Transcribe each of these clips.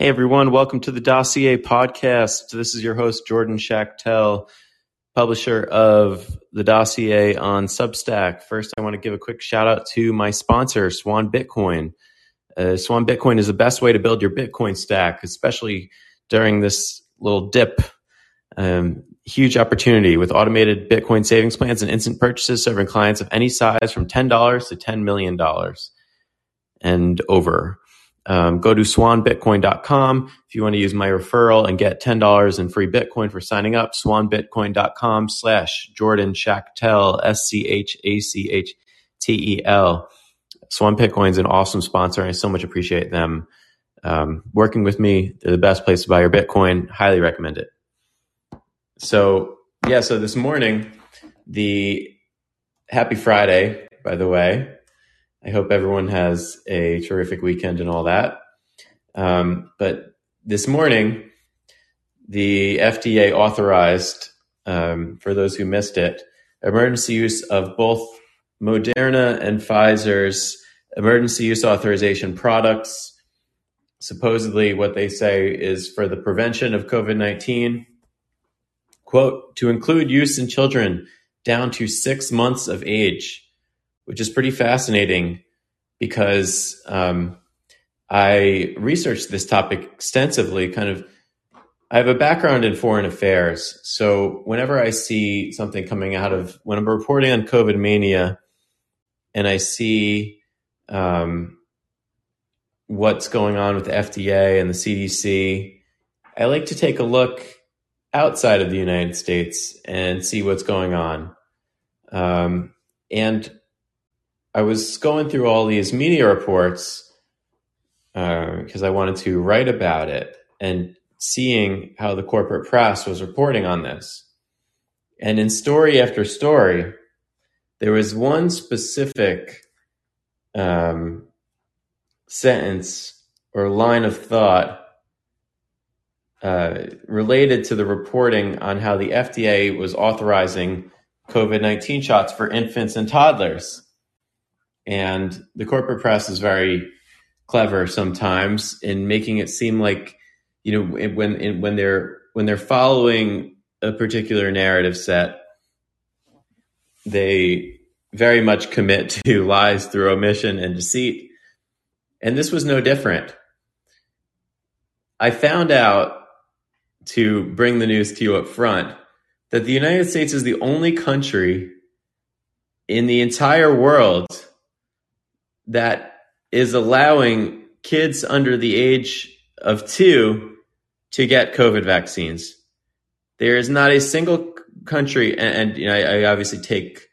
Hey everyone, welcome to the Dossier podcast. This is your host, Jordan Schachtel, publisher of the Dossier on Substack. First, I want to give a quick shout out to my sponsor, Swan Bitcoin. Uh, Swan Bitcoin is the best way to build your Bitcoin stack, especially during this little dip. Um, huge opportunity with automated Bitcoin savings plans and instant purchases serving clients of any size from $10 to $10 million and over. Um, go to swanbitcoin.com if you want to use my referral and get $10 in free Bitcoin for signing up. Swanbitcoin.com slash Jordan Schachtel, S-C-H-A-C-H-T-E-L. Swan Bitcoin is an awesome sponsor. I so much appreciate them um, working with me. They're the best place to buy your Bitcoin. Highly recommend it. So, yeah, so this morning, the happy Friday, by the way. I hope everyone has a terrific weekend and all that. Um, but this morning, the FDA authorized, um, for those who missed it, emergency use of both Moderna and Pfizer's emergency use authorization products. Supposedly, what they say is for the prevention of COVID 19, quote, to include use in children down to six months of age which is pretty fascinating because um, I researched this topic extensively. Kind of, I have a background in foreign affairs, so whenever I see something coming out of when I'm reporting on COVID mania, and I see um, what's going on with the FDA and the CDC, I like to take a look outside of the United States and see what's going on. Um, and I was going through all these media reports because uh, I wanted to write about it and seeing how the corporate press was reporting on this. And in story after story, there was one specific um, sentence or line of thought uh, related to the reporting on how the FDA was authorizing COVID 19 shots for infants and toddlers. And the corporate press is very clever sometimes in making it seem like, you know, when when they're when they're following a particular narrative set, they very much commit to lies through omission and deceit. And this was no different. I found out to bring the news to you up front that the United States is the only country in the entire world that is allowing kids under the age of two to get COVID vaccines. There is not a single country, and, and you know, I, I obviously take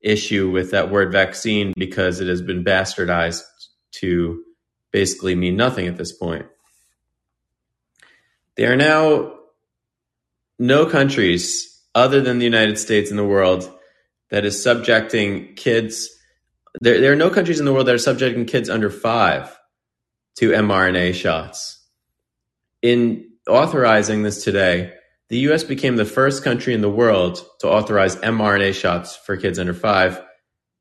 issue with that word vaccine because it has been bastardized to basically mean nothing at this point. There are now no countries other than the United States in the world that is subjecting kids there, there are no countries in the world that are subjecting kids under five to mRNA shots. In authorizing this today, the US became the first country in the world to authorize mRNA shots for kids under five,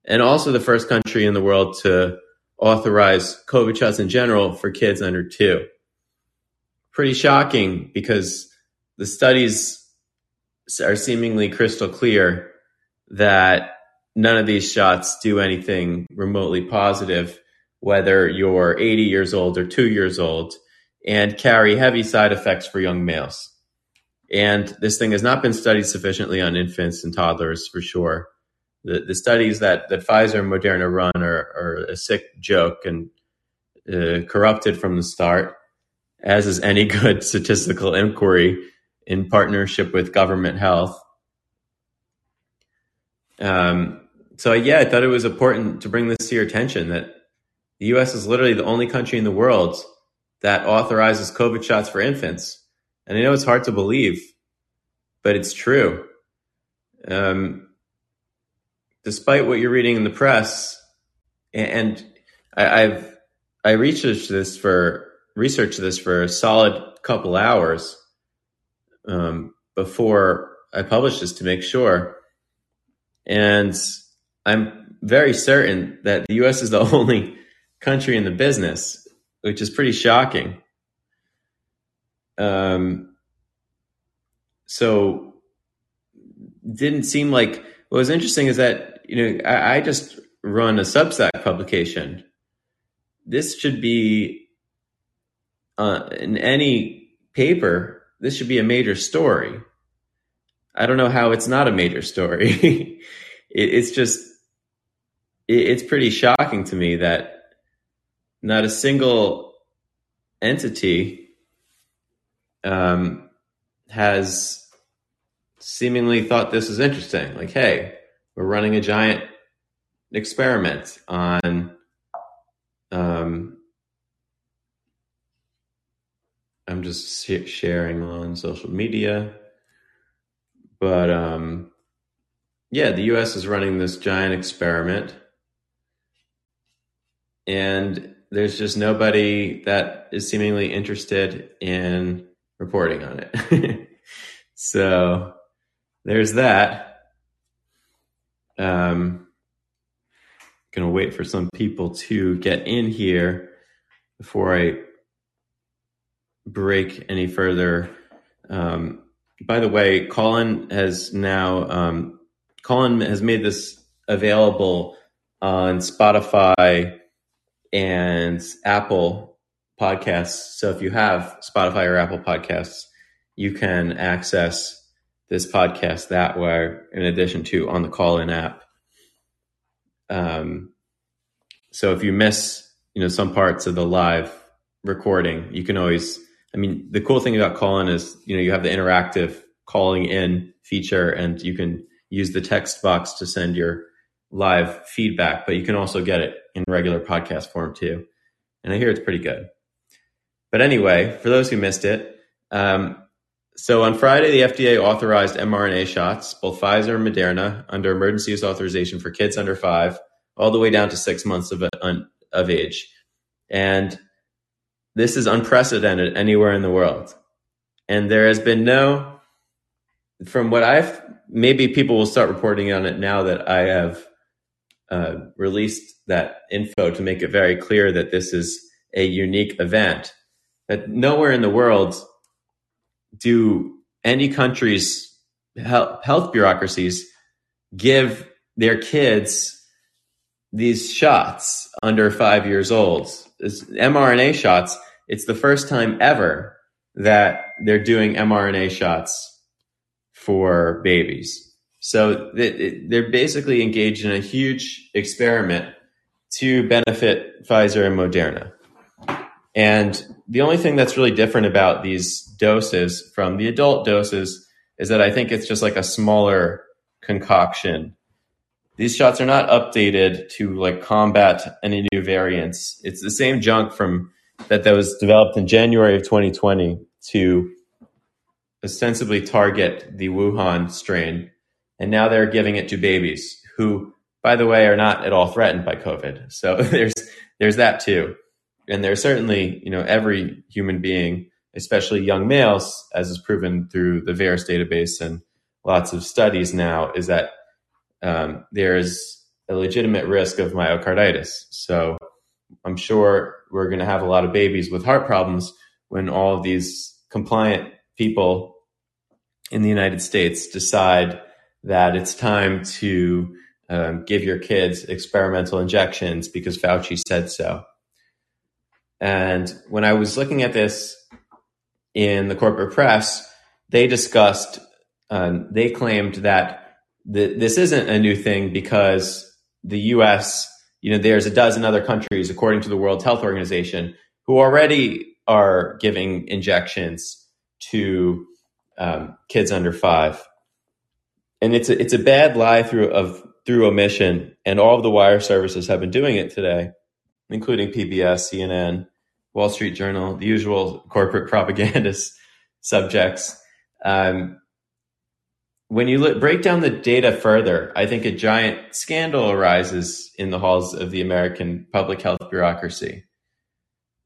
and also the first country in the world to authorize COVID shots in general for kids under two. Pretty shocking because the studies are seemingly crystal clear that none of these shots do anything remotely positive, whether you're 80 years old or two years old, and carry heavy side effects for young males. And this thing has not been studied sufficiently on infants and toddlers for sure. The, the studies that, that Pfizer and Moderna run are, are a sick joke and uh, corrupted from the start, as is any good statistical inquiry in partnership with government health. Um, so yeah, I thought it was important to bring this to your attention that the U.S. is literally the only country in the world that authorizes COVID shots for infants. And I know it's hard to believe, but it's true. Um, despite what you're reading in the press, and I, I've I researched this for researched this for a solid couple hours um, before I published this to make sure. And I'm very certain that the US is the only country in the business, which is pretty shocking. um, so didn't seem like what was interesting is that you know I, I just run a Substack publication. This should be uh, in any paper. This should be a major story. I don't know how it's not a major story. it, it's just it's pretty shocking to me that not a single entity um, has seemingly thought this is interesting. Like, hey, we're running a giant experiment on um, I'm just sharing on social media. But um, yeah, the US is running this giant experiment. And there's just nobody that is seemingly interested in reporting on it. so there's that. Um, gonna wait for some people to get in here before I break any further. Um, by the way, Callin has now um, Callin has made this available on Spotify and Apple podcasts. So if you have Spotify or Apple podcasts, you can access this podcast that way, in addition to on the call in app. Um, so if you miss, you know, some parts of the live recording, you can always. I mean, the cool thing about Callin is, you know, you have the interactive calling in feature, and you can use the text box to send your live feedback, but you can also get it in regular podcast form too. And I hear it's pretty good. But anyway, for those who missed it, um, so on Friday, the FDA authorized mRNA shots, both Pfizer and Moderna, under emergency use authorization for kids under five, all the way down to six months of, of age. And this is unprecedented anywhere in the world. And there has been no, from what I've, maybe people will start reporting on it now that I have uh, released that info to make it very clear that this is a unique event. That nowhere in the world do any country's health bureaucracies give their kids these shots under five years old. It's mRNA shots. It's the first time ever that they're doing mRNA shots for babies. So they're basically engaged in a huge experiment to benefit Pfizer and Moderna. And the only thing that's really different about these doses from the adult doses is that I think it's just like a smaller concoction. These shots are not updated to like combat any new variants. It's the same junk from that that was developed in January of 2020 to ostensibly target the Wuhan strain. And now they're giving it to babies who, by the way, are not at all threatened by COVID. So there's there's that too and there's certainly, you know, every human being, especially young males, as is proven through the VAERS database and lots of studies now, is that um, there's a legitimate risk of myocarditis. So I'm sure we're going to have a lot of babies with heart problems when all of these compliant people in the United States decide that it's time to um, give your kids experimental injections because Fauci said so. And when I was looking at this in the corporate press, they discussed, um, they claimed that the, this isn't a new thing because the US, you know, there's a dozen other countries, according to the World Health Organization, who already are giving injections to um, kids under five. And it's a, it's a bad lie through of through omission, and all of the wire services have been doing it today, including PBS, CNN, Wall Street Journal, the usual corporate propagandist subjects. Um, when you look, break down the data further, I think a giant scandal arises in the halls of the American public health bureaucracy.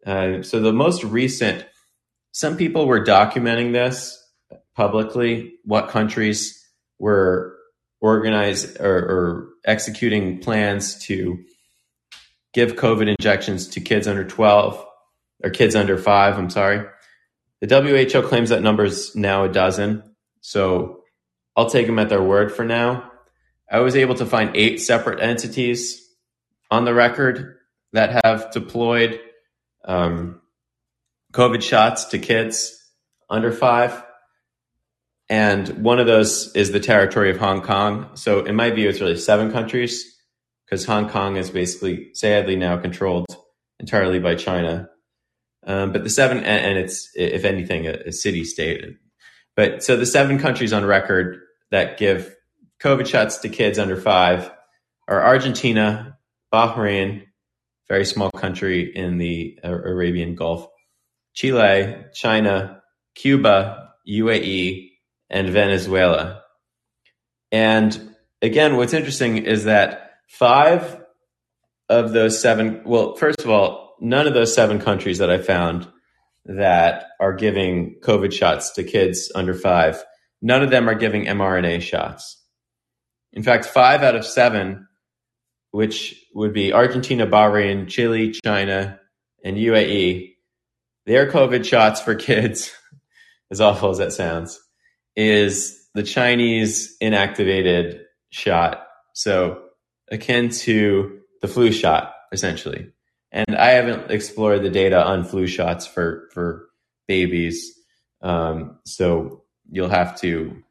Uh, so the most recent, some people were documenting this publicly, what countries were organized or, or executing plans to give COVID injections to kids under 12 or kids under five, I'm sorry. The WHO claims that number is now a dozen, so I'll take them at their word for now. I was able to find eight separate entities on the record that have deployed um, COVID shots to kids under five. And one of those is the territory of Hong Kong. So, in my view, it's really seven countries because Hong Kong is basically, sadly, now controlled entirely by China. Um, but the seven, and, and, it's, if anything, a, a city state. But so the seven countries on record that give COVID shots to kids under five are Argentina, Bahrain, very small country in the Arabian Gulf, Chile, China, Cuba, UAE, and Venezuela. And again, what's interesting is that five of those seven, well, first of all, none of those seven countries that I found that are giving COVID shots to kids under five, none of them are giving mRNA shots. In fact, five out of seven, which would be Argentina, Bahrain, Chile, China, and UAE, their COVID shots for kids, as awful as that sounds, is the Chinese inactivated shot. So akin to the flu shot, essentially. And I haven't explored the data on flu shots for, for babies. Um, so you'll have to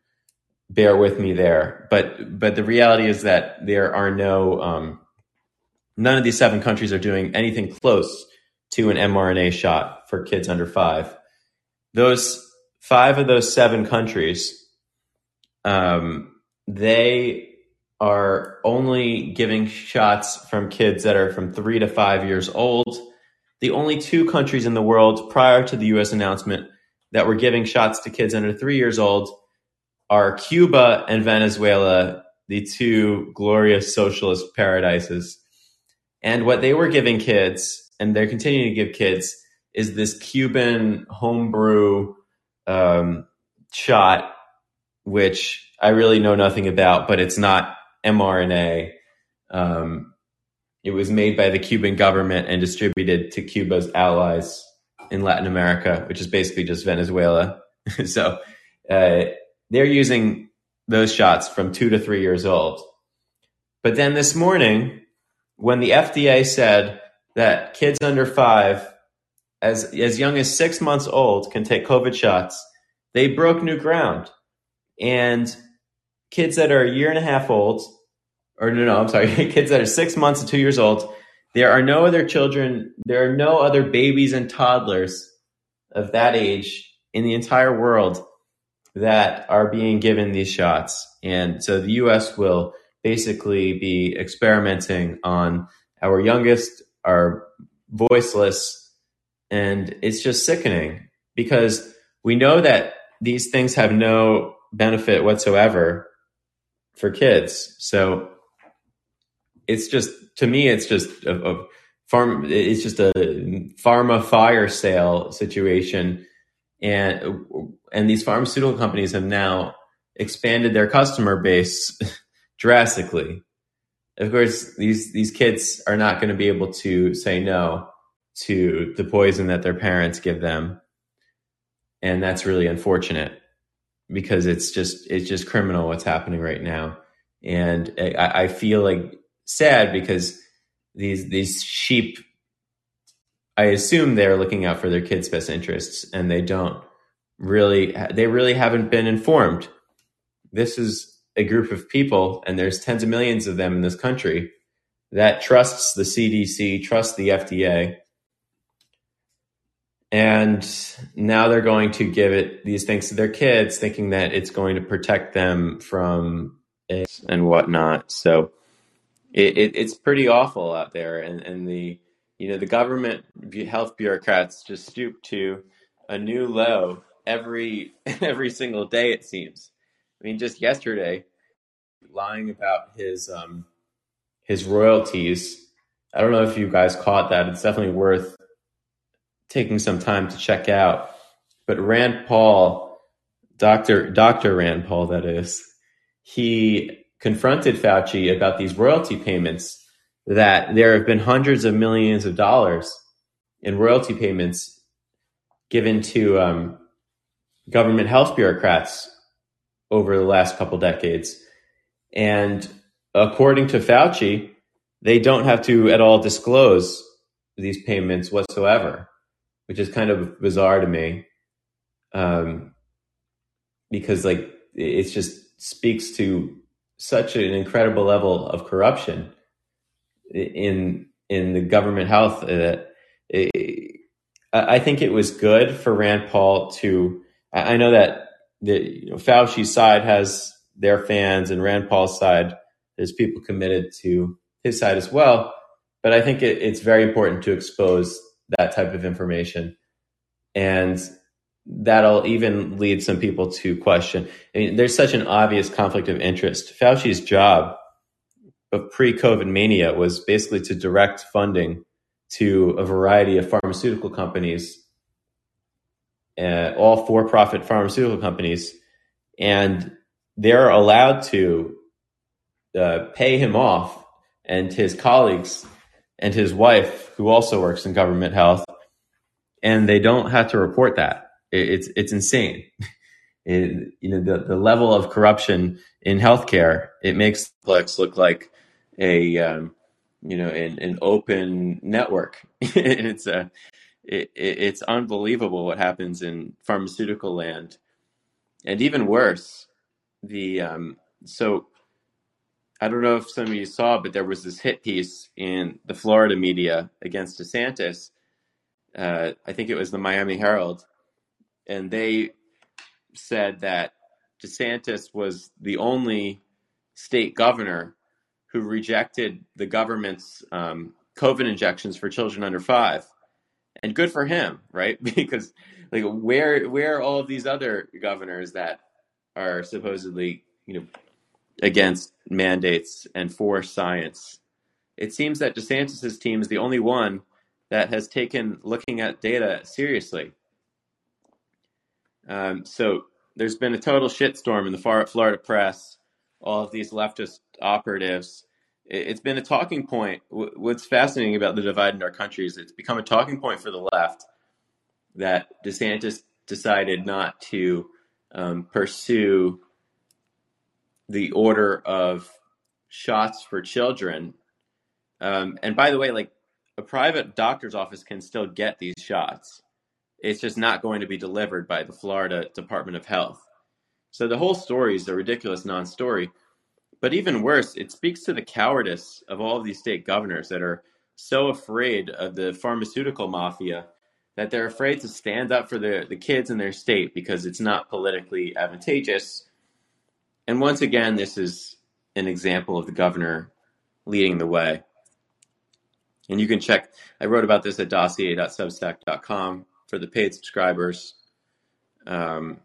bear with me there. But, but the reality is that there are no, um, none of these seven countries are doing anything close to an mRNA shot for kids under five. Those five of those seven countries, um, they are only giving shots from kids that are from three to five years old. The only two countries in the world prior to the US announcement that were giving shots to kids under three years old are Cuba and Venezuela, the two glorious socialist paradises. And what they were giving kids, and they're continuing to give kids, is this Cuban homebrew um, shot, which I really know nothing about, but it's not mRNA. Um, it was made by the Cuban government and distributed to Cuba's allies in Latin America, which is basically just Venezuela. so uh, they're using those shots from two to three years old. But then this morning, when the FDA said that kids under five, as, as young as six months old, can take COVID shots, they broke new ground. And kids that are a year and a half old, or no, no, I'm sorry, kids that are six months to two years old, there are no other children, there are no other babies and toddlers of that age in the entire world that are being given these shots. And so the US will basically be experimenting on our youngest, our voiceless, and it's just sickening because we know that these things have no benefit whatsoever for kids. So it's just to me, it's just a, a farm. It's just a pharma fire sale situation, and and these pharmaceutical companies have now expanded their customer base drastically. Of course, these these kids are not going to be able to say no to the poison that their parents give them, and that's really unfortunate because it's just it's just criminal what's happening right now. And I, I feel like sad because these these sheep I assume they're looking out for their kids' best interests and they don't really they really haven't been informed. This is a group of people and there's tens of millions of them in this country that trusts the CDC, trusts the FDA. And now they're going to give it these things to their kids, thinking that it's going to protect them from and whatnot. So it, it, it's pretty awful out there, and and the you know the government health bureaucrats just stoop to a new low every every single day. It seems. I mean, just yesterday, lying about his um, his royalties. I don't know if you guys caught that. It's definitely worth taking some time to check out. But Rand Paul, Doctor Doctor Rand Paul, that is, he confronted Fauci about these royalty payments, that there have been hundreds of millions of dollars in royalty payments given to um, government health bureaucrats over the last couple decades. And according to Fauci, they don't have to at all disclose these payments whatsoever, which is kind of bizarre to me. Um, because like it just speaks to such an incredible level of corruption in in the government health that it, I think it was good for Rand Paul to. I know that the you know, Fauci's side has their fans, and Rand Paul's side there's people committed to his side as well. But I think it, it's very important to expose that type of information, and that'll even lead some people to question. I mean, there's such an obvious conflict of interest. Fauci's job of pre-COVID mania was basically to direct funding to a variety of pharmaceutical companies, uh, all for-profit pharmaceutical companies, and they're allowed to uh, pay him off and his colleagues and his wife, who also works in government health, and they don't have to report that. It, it's it's insane. It, you know the, the level of corruption in healthcare it makes Netflix look like a um, you know an, an open network and it's a it, it's unbelievable what happens in pharmaceutical land and even worse the um, so I don't know if some of you saw, but there was this hit piece in the Florida media against DeSantis. Uh, I think it was the Miami Herald, and they said that DeSantis was the only state governor who rejected the government's um, COVID injections for children under five, and good for him, right? because like where where are all of these other governors that are supposedly you know against mandates and for science? It seems that DeSantis's team is the only one that has taken looking at data seriously. Um, so there's been a total shitstorm in the Florida press all of these leftist operatives. It's been a talking point. What's fascinating about the divide in our country is it's become a talking point for the left that DeSantis decided not to um, pursue the order of shots for children. Um, and by the way, like a private doctor's office can still get these shots. It's just not going to be delivered by the Florida Department of Health. So the whole story is a ridiculous non story. But even worse, it speaks to the cowardice of all of these state governors that are so afraid of the pharmaceutical mafia that they're afraid to stand up for the, the kids in their state because it's not politically advantageous. And once again, this is an example of the governor leading the way. And you can check, I wrote about this at dossier.substack.com for the paid subscribers. Um,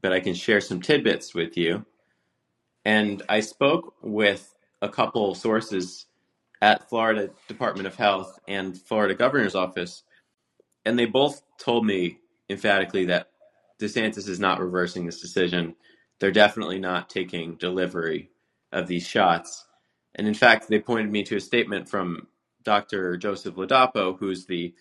but I can share some tidbits with you. And I spoke with a couple sources at Florida Department of Health and Florida Governor's Office, and they both told me emphatically that DeSantis is not reversing this decision. They're definitely not taking delivery of these shots. And in fact, they pointed me to a statement from Dr. Joseph Ladapo, who's the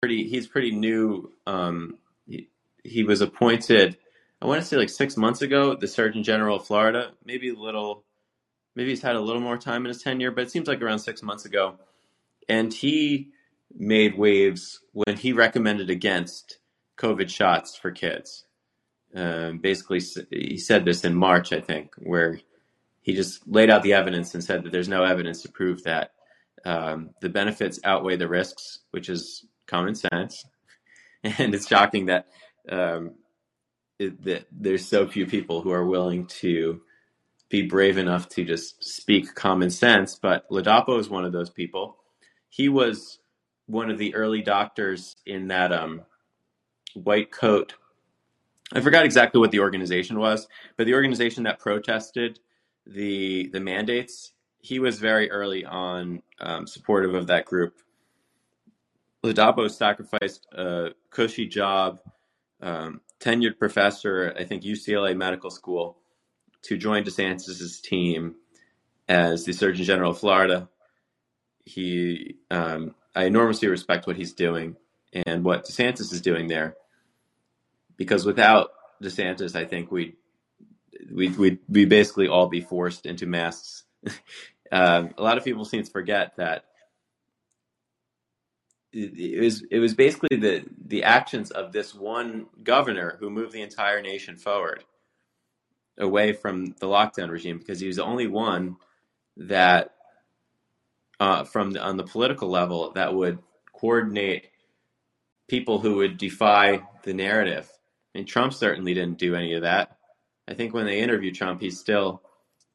pretty, he's pretty new. Um, he, he was appointed I want to say like six months ago, the Surgeon General of Florida, maybe a little, maybe he's had a little more time in his tenure, but it seems like around six months ago. And he made waves when he recommended against COVID shots for kids. Um, basically, he said this in March, I think, where he just laid out the evidence and said that there's no evidence to prove that um, the benefits outweigh the risks, which is common sense. And it's shocking that um, that there's so few people who are willing to be brave enough to just speak common sense. But Ladapo is one of those people. He was one of the early doctors in that um, white coat. I forgot exactly what the organization was, but the organization that protested the the mandates. He was very early on um, supportive of that group. Ladapo sacrificed a cushy job um, tenured professor, I think UCLA Medical School, to join DeSantis's team as the Surgeon General of Florida. He, um, I enormously respect what he's doing, and what DeSantis is doing there. Because without DeSantis, I think we we we we basically all be forced into masks. um, a lot of people seem to forget that it was it was basically the the actions of this one governor who moved the entire nation forward away from the lockdown regime because he was the only one that uh, from the, on the political level that would coordinate people who would defy the narrative. I mean, Trump certainly didn't do any of that. I think when they interview Trump, he's still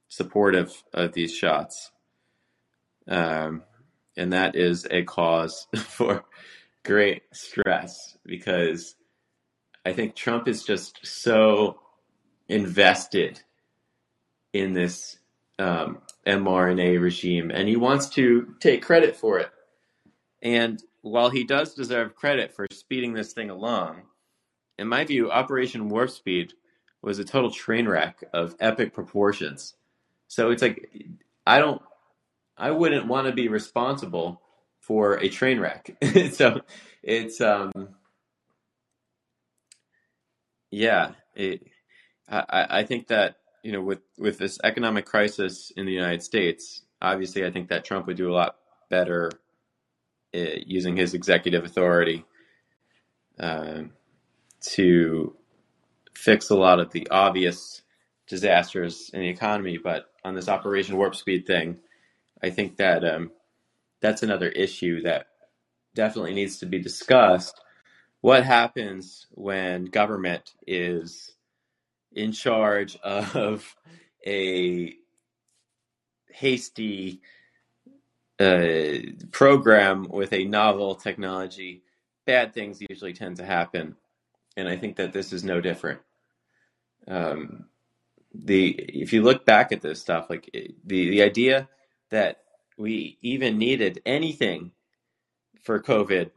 supportive of these shots. Um, and that is a cause for great stress because I think Trump is just so invested in this um, mRNA regime and he wants to take credit for it. And while he does deserve credit for speeding this thing along, in my view, Operation Warp Speed was a total train wreck of epic proportions. So it's like I don't I wouldn't want to be responsible for a train wreck. so it's um yeah, it, I I think that you know with with this economic crisis in the United States, obviously I think that Trump would do a lot better uh, using his executive authority uh, to fix a lot of the obvious disasters in the economy. But on this Operation Warp Speed thing, I think that um, that's another issue that definitely needs to be discussed. What happens when government is in charge of a hasty uh, program with a novel technology? Bad things usually tend to happen, and I think that this is no different. Um, the if you look back at this stuff, like the the idea that we even needed anything for COVID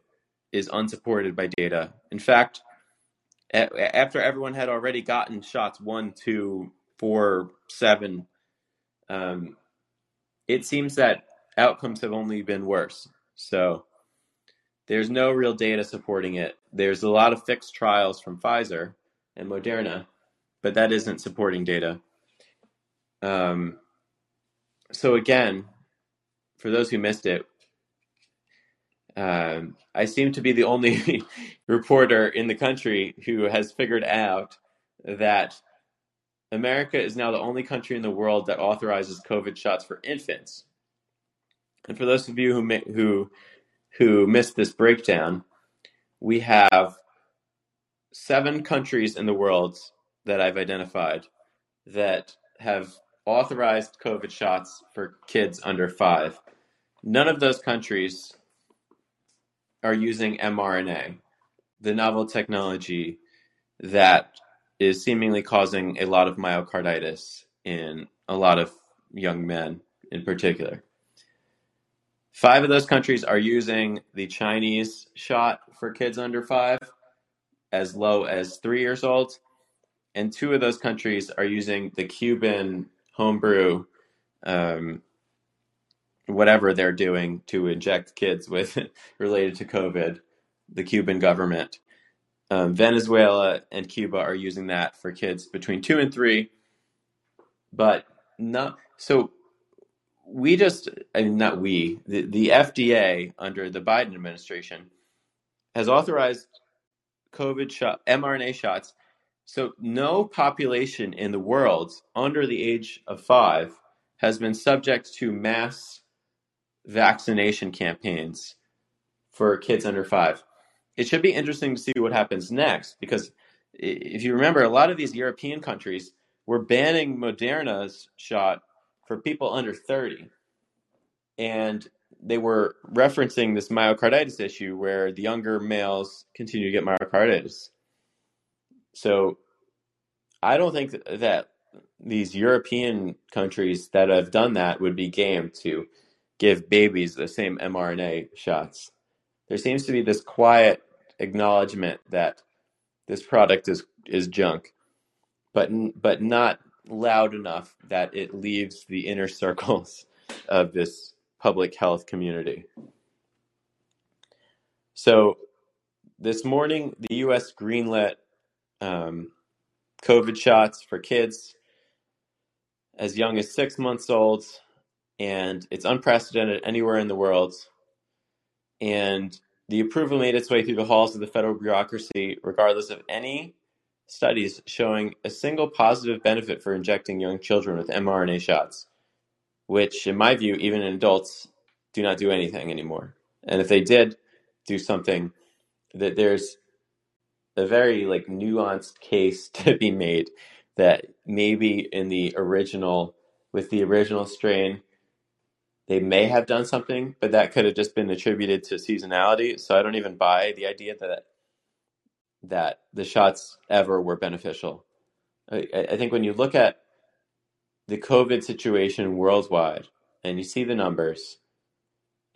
is unsupported by data. In fact, after everyone had already gotten shots one, two, four, seven, um, it seems that outcomes have only been worse. So there's no real data supporting it. There's a lot of fixed trials from Pfizer and Moderna, but that isn't supporting data. Um, so again, for those who missed it, um, I seem to be the only reporter in the country who has figured out that America is now the only country in the world that authorizes COVID shots for infants. And for those of you who may, who who missed this breakdown, we have seven countries in the world that I've identified that have authorized COVID shots for kids under five. None of those countries are using mRNA, the novel technology that is seemingly causing a lot of myocarditis in a lot of young men in particular. Five of those countries are using the Chinese shot for kids under five, as low as three years old. And two of those countries are using the Cuban homebrew um, whatever they're doing to inject kids with related to COVID, the Cuban government. Um, Venezuela and Cuba are using that for kids between two and three, but not so. We just, I mean, not we, the, the FDA under the Biden administration has authorized COVID shot, mRNA shots. So no population in the world under the age of five has been subject to mass vaccination campaigns for kids under five. It should be interesting to see what happens next because if you remember, a lot of these European countries were banning Moderna's shot for people under 30. And they were referencing this myocarditis issue where the younger males continue to get myocarditis. So I don't think that these European countries that have done that would be game to give babies the same mRNA shots. There seems to be this quiet acknowledgement that this product is is junk, but but not loud enough that it leaves the inner circles of this public health community. So this morning, the U.S. greenlit um, COVID shots for kids as young as six months old, and it's unprecedented anywhere in the world. And the approval made its way through the halls of the federal bureaucracy, regardless of any studies showing a single positive benefit for injecting young children with mRNA shots, which, in my view, even in adults, do not do anything anymore. And if they did do something, that there's a very like nuanced case to be made that maybe in the original with the original strain they may have done something, but that could have just been attributed to seasonality. So I don't even buy the idea that that the shots ever were beneficial. I, I think when you look at the COVID situation worldwide and you see the numbers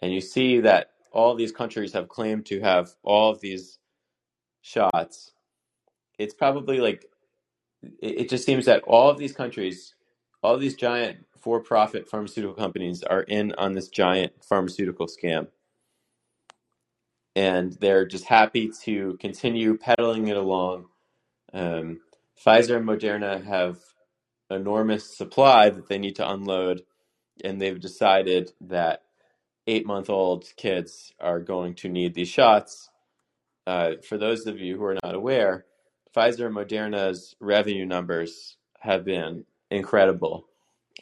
and you see that all these countries have claimed to have all of these shots, it's probably like it, it just seems that all of these countries, all these giant for-profit pharmaceutical companies are in on this giant pharmaceutical scam. And they're just happy to continue peddling it along. Um, Pfizer and Moderna have enormous supply that they need to unload, and they've decided that eight month old kids are going to need these shots. Uh, for those of you who are not aware, Pfizer and Moderna's revenue numbers have been incredible.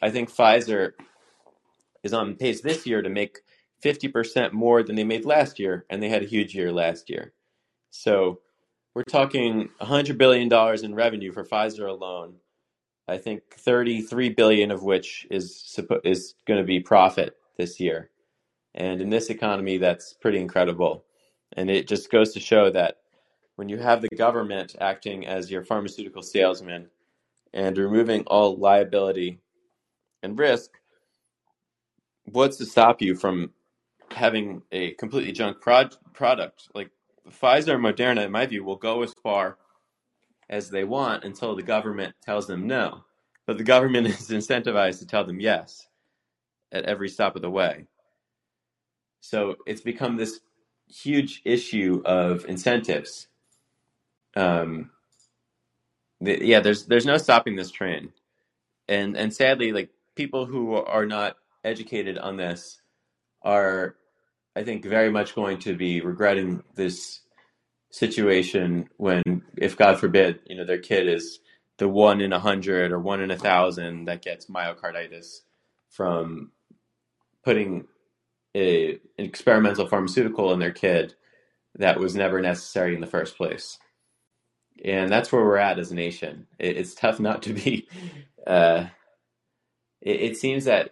I think Pfizer is on pace this year to make 50% more than they made last year, and they had a huge year last year. So we're talking $100 billion in revenue for Pfizer alone. I think 33 billion of which is is going to be profit this year. And in this economy that's pretty incredible. And it just goes to show that when you have the government acting as your pharmaceutical salesman and removing all liability and risk, what's to stop you from having a completely junk prod- product? Like Pfizer and Moderna, in my view, will go as far as they want until the government tells them no. But the government is incentivized to tell them yes at every stop of the way. So it's become this huge issue of incentives. Um, the, yeah, there's there's no stopping this train, and and sadly, like people who are not educated on this are, I think, very much going to be regretting this situation when, if God forbid, you know, their kid is the one in a hundred or one in a thousand that gets myocarditis from putting a, an experimental pharmaceutical in their kid that was never necessary in the first place. And that's where we're at as a nation. It, it's tough not to be uh, it, it seems that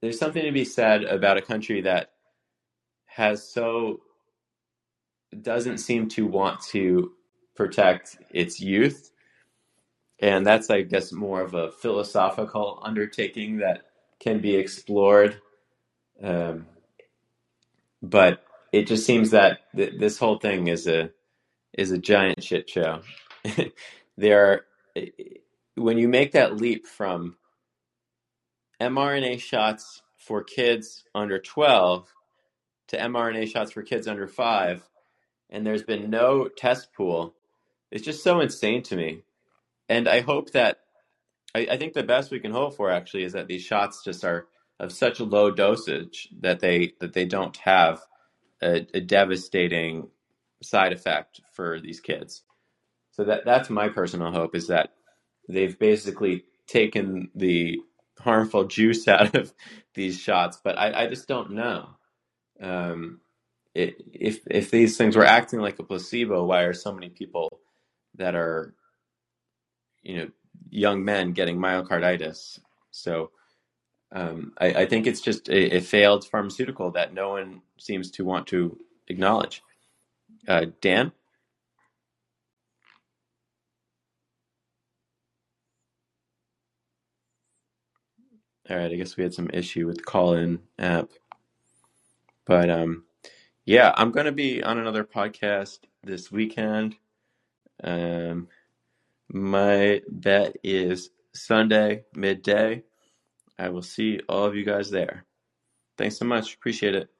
there's something to be said about a country that has so doesn't seem to want to protect its youth. And that's i guess more of a philosophical undertaking that can be explored. Um, but it just seems that th- this whole thing is a is a giant shit show. There are when you make that leap from mRNA shots for kids under 12 to mRNA shots for kids under 5 and there's been no test pool. It's just so insane to me. And i hope that I, I, think the best we can hope for actually is that these shots just are of such a low dosage that they that they don't have a, a devastating side effect for these kids. So that that's my personal hope is that they've basically taken the harmful juice out of these shots, but I, I just don't know. Um, if if these things were acting like a placebo, why are so many people that are, you know, young men getting myocarditis? So um, I, I, think it's just a, a, failed pharmaceutical that no one seems to want to acknowledge. Uh, Dan. All right, I guess we had some issue with the call-in app, but um, yeah, I'm going to be on another podcast this weekend. Um, my bet is Sunday midday. I will see all of you guys there. Thanks so much. Appreciate it.